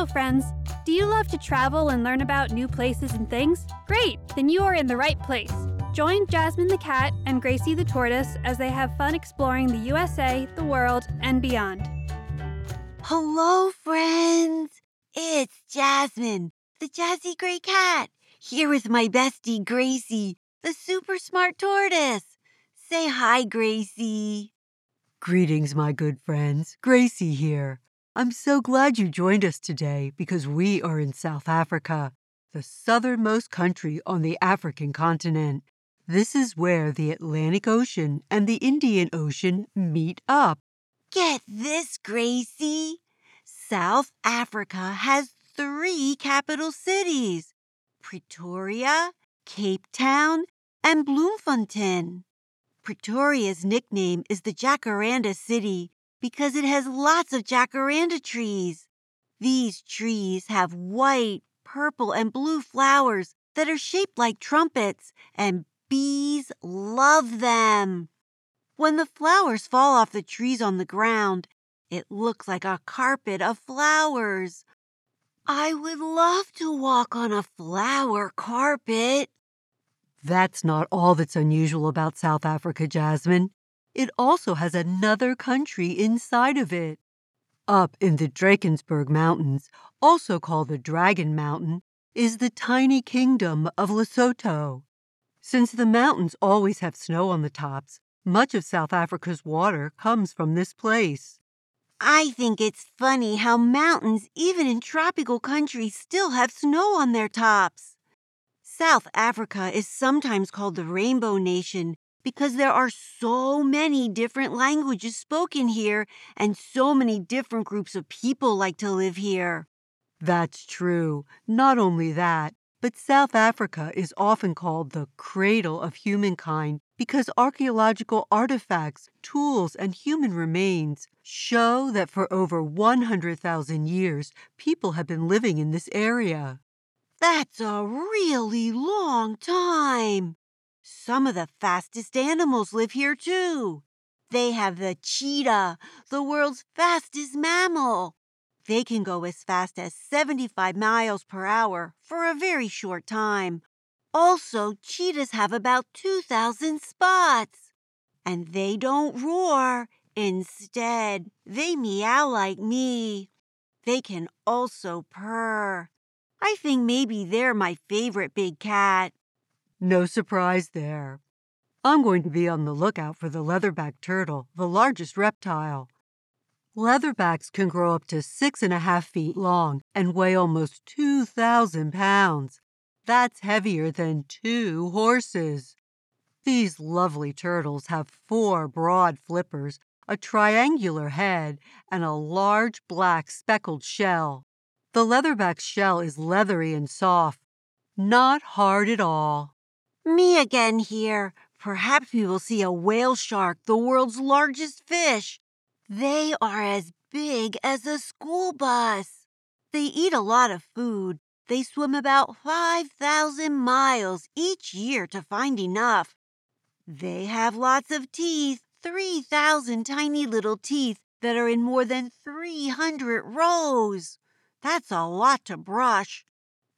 Hello, friends. Do you love to travel and learn about new places and things? Great! Then you are in the right place. Join Jasmine the cat and Gracie the tortoise as they have fun exploring the USA, the world, and beyond. Hello, friends. It's Jasmine, the Jazzy Gray Cat, here with my bestie Gracie, the super smart tortoise. Say hi, Gracie. Greetings, my good friends. Gracie here. I'm so glad you joined us today because we are in South Africa, the southernmost country on the African continent. This is where the Atlantic Ocean and the Indian Ocean meet up. Get this, Gracie. South Africa has three capital cities Pretoria, Cape Town, and Bloemfontein. Pretoria's nickname is the Jacaranda City because it has lots of jacaranda trees. These trees have white, purple, and blue flowers that are shaped like trumpets, and bees love them. When the flowers fall off the trees on the ground, it looks like a carpet of flowers. I would love to walk on a flower carpet. That's not all that's unusual about South Africa, Jasmine. It also has another country inside of it. Up in the Drakensberg Mountains, also called the Dragon Mountain, is the tiny kingdom of Lesotho. Since the mountains always have snow on the tops, much of South Africa's water comes from this place. I think it's funny how mountains, even in tropical countries, still have snow on their tops. South Africa is sometimes called the Rainbow Nation because there are so many different languages spoken here and so many different groups of people like to live here. That's true. Not only that, but South Africa is often called the cradle of humankind because archaeological artifacts, tools, and human remains show that for over 100,000 years, people have been living in this area. That's a really long time. Some of the fastest animals live here too. They have the cheetah, the world's fastest mammal. They can go as fast as 75 miles per hour for a very short time. Also, cheetahs have about 2,000 spots. And they don't roar. Instead, they meow like me. They can also purr. I think maybe they're my favorite big cat. No surprise there. I'm going to be on the lookout for the leatherback turtle, the largest reptile. Leatherbacks can grow up to six and a half feet long and weigh almost 2,000 pounds. That's heavier than two horses. These lovely turtles have four broad flippers, a triangular head, and a large black speckled shell. The leatherback's shell is leathery and soft, not hard at all. Me again here. Perhaps we will see a whale shark, the world's largest fish. They are as big as a school bus. They eat a lot of food. They swim about 5,000 miles each year to find enough. They have lots of teeth, 3,000 tiny little teeth that are in more than 300 rows. That's a lot to brush.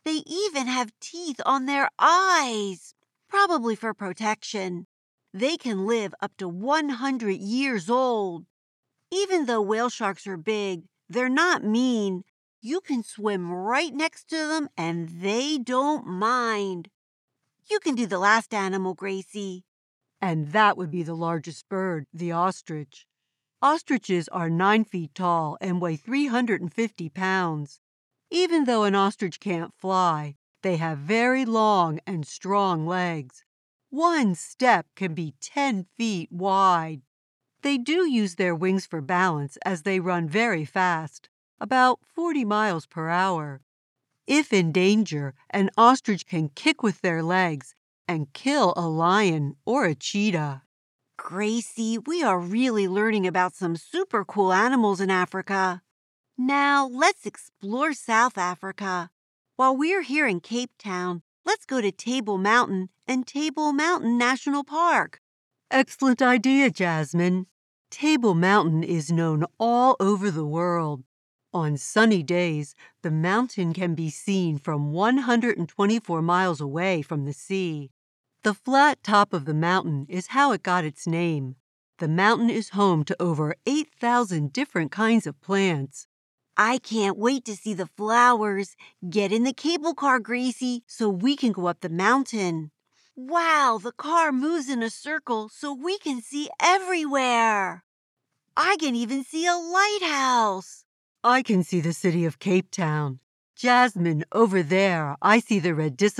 They even have teeth on their eyes probably for protection. They can live up to 100 years old. Even though whale sharks are big, they're not mean. You can swim right next to them and they don't mind. You can do the last animal, Gracie. And that would be the largest bird, the ostrich. Ostriches are nine feet tall and weigh 350 pounds. Even though an ostrich can't fly, they have very long and strong legs. One step can be 10 feet wide. They do use their wings for balance as they run very fast, about 40 miles per hour. If in danger, an ostrich can kick with their legs and kill a lion or a cheetah. Gracie, we are really learning about some super cool animals in Africa. Now let's explore South Africa. While we're here in Cape Town, let's go to Table Mountain and Table Mountain National Park. Excellent idea, Jasmine. Table Mountain is known all over the world. On sunny days, the mountain can be seen from 124 miles away from the sea. The flat top of the mountain is how it got its name. The mountain is home to over 8,000 different kinds of plants. I can't wait to see the flowers. Get in the cable car, Gracie, so we can go up the mountain. Wow, the car moves in a circle so we can see everywhere. I can even see a lighthouse. I can see the city of Cape Town. Jasmine, over there, I see the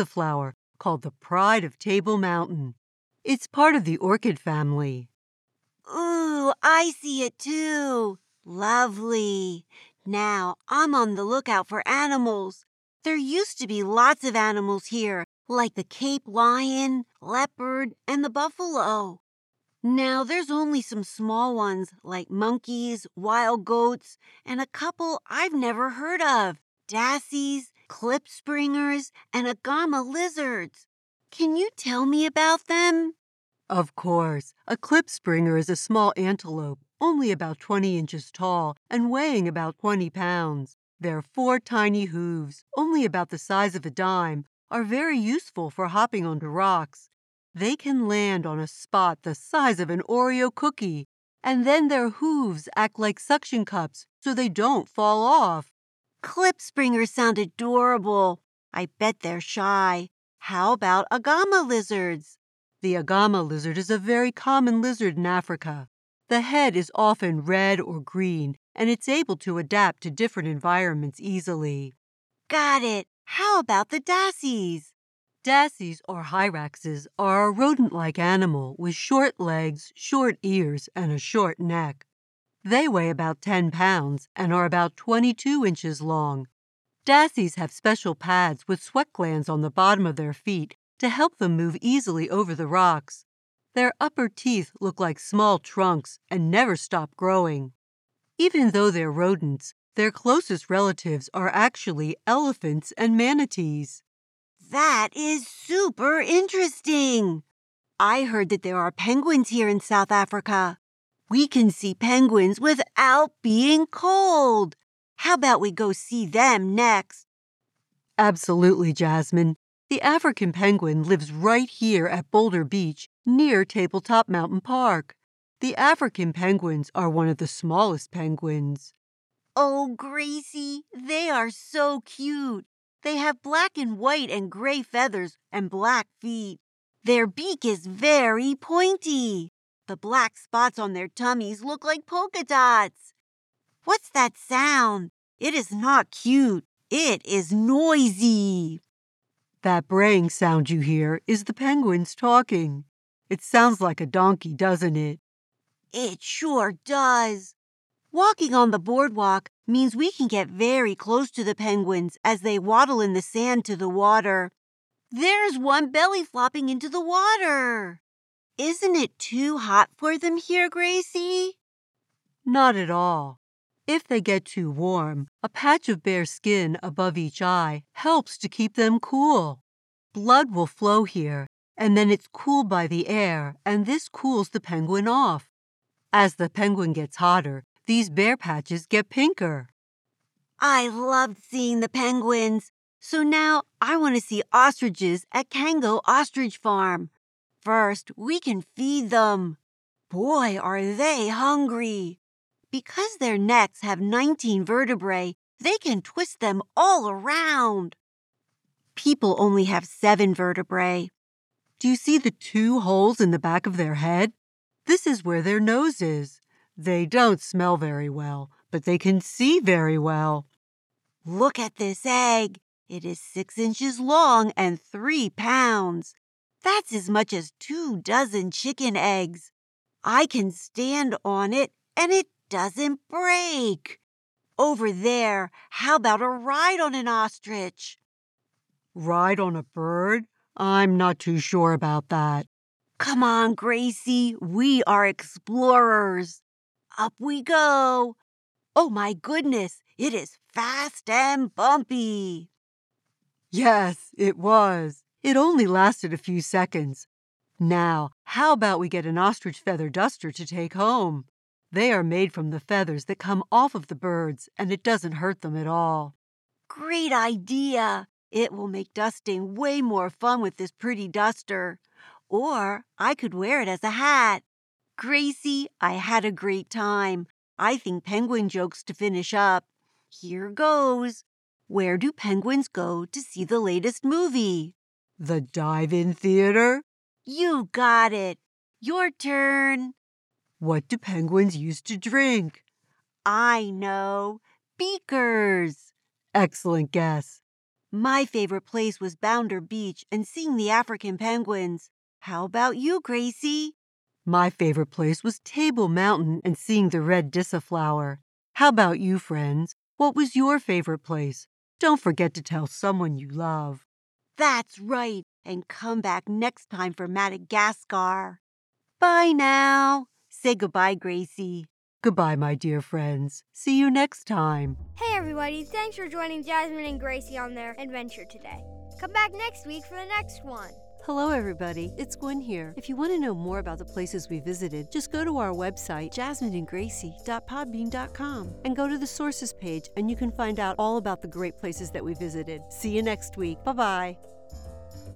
flower called the pride of Table Mountain. It's part of the orchid family. Ooh, I see it too. Lovely. Now I'm on the lookout for animals. There used to be lots of animals here, like the Cape lion, leopard, and the buffalo. Now there's only some small ones like monkeys, wild goats, and a couple I've never heard of dassies, klipspringers, and agama lizards. Can you tell me about them? Of course. A klipspringer is a small antelope only about 20 inches tall and weighing about 20 pounds. Their four tiny hooves, only about the size of a dime, are very useful for hopping onto rocks. They can land on a spot the size of an Oreo cookie, and then their hooves act like suction cups so they don't fall off. Klipspringers sound adorable. I bet they're shy. How about agama lizards? The agama lizard is a very common lizard in Africa. The head is often red or green, and it's able to adapt to different environments easily. Got it. How about the dassies? Dassies or hyraxes are a rodent like animal with short legs, short ears, and a short neck. They weigh about 10 pounds and are about 22 inches long. Dassies have special pads with sweat glands on the bottom of their feet to help them move easily over the rocks. Their upper teeth look like small trunks and never stop growing. Even though they're rodents, their closest relatives are actually elephants and manatees. That is super interesting. I heard that there are penguins here in South Africa. We can see penguins without being cold. How about we go see them next? Absolutely, Jasmine. The African penguin lives right here at Boulder Beach near Tabletop Mountain Park. The African penguins are one of the smallest penguins. Oh, Gracie, they are so cute. They have black and white and gray feathers and black feet. Their beak is very pointy. The black spots on their tummies look like polka dots. What's that sound? It is not cute. It is noisy. That braying sound you hear is the penguins talking. It sounds like a donkey, doesn't it? It sure does. Walking on the boardwalk means we can get very close to the penguins as they waddle in the sand to the water. There's one belly flopping into the water. Isn't it too hot for them here, Gracie? Not at all. If they get too warm, a patch of bare skin above each eye helps to keep them cool. Blood will flow here, and then it's cooled by the air, and this cools the penguin off. As the penguin gets hotter, these bare patches get pinker. I loved seeing the penguins. So now I want to see ostriches at Cango Ostrich Farm. First, we can feed them. Boy, are they hungry. Because their necks have 19 vertebrae, they can twist them all around. People only have seven vertebrae. Do you see the two holes in the back of their head? This is where their nose is. They don't smell very well, but they can see very well. Look at this egg. It is six inches long and three pounds. That's as much as two dozen chicken eggs. I can stand on it and it doesn't break. Over there, how about a ride on an ostrich? Ride on a bird? I'm not too sure about that. Come on, Gracie, we are explorers. Up we go. Oh my goodness, it is fast and bumpy. Yes, it was. It only lasted a few seconds. Now, how about we get an ostrich feather duster to take home? They are made from the feathers that come off of the birds, and it doesn't hurt them at all. Great idea! It will make dusting way more fun with this pretty duster. Or I could wear it as a hat. Gracie, I had a great time. I think penguin jokes to finish up. Here goes. Where do penguins go to see the latest movie? The Dive In Theater? You got it. Your turn. What do penguins use to drink? I know. Beakers. Excellent guess. My favorite place was Boulder Beach and seeing the African penguins. How about you, Gracie? My favorite place was Table Mountain and seeing the red flower. How about you, friends? What was your favorite place? Don't forget to tell someone you love. That's right, and come back next time for Madagascar. Bye now. Say goodbye, Gracie. Goodbye, my dear friends. See you next time. Hey, everybody. Thanks for joining Jasmine and Gracie on their adventure today. Come back next week for the next one. Hello, everybody. It's Gwen here. If you want to know more about the places we visited, just go to our website, jasmineandgracie.podbean.com, and go to the sources page, and you can find out all about the great places that we visited. See you next week. Bye bye.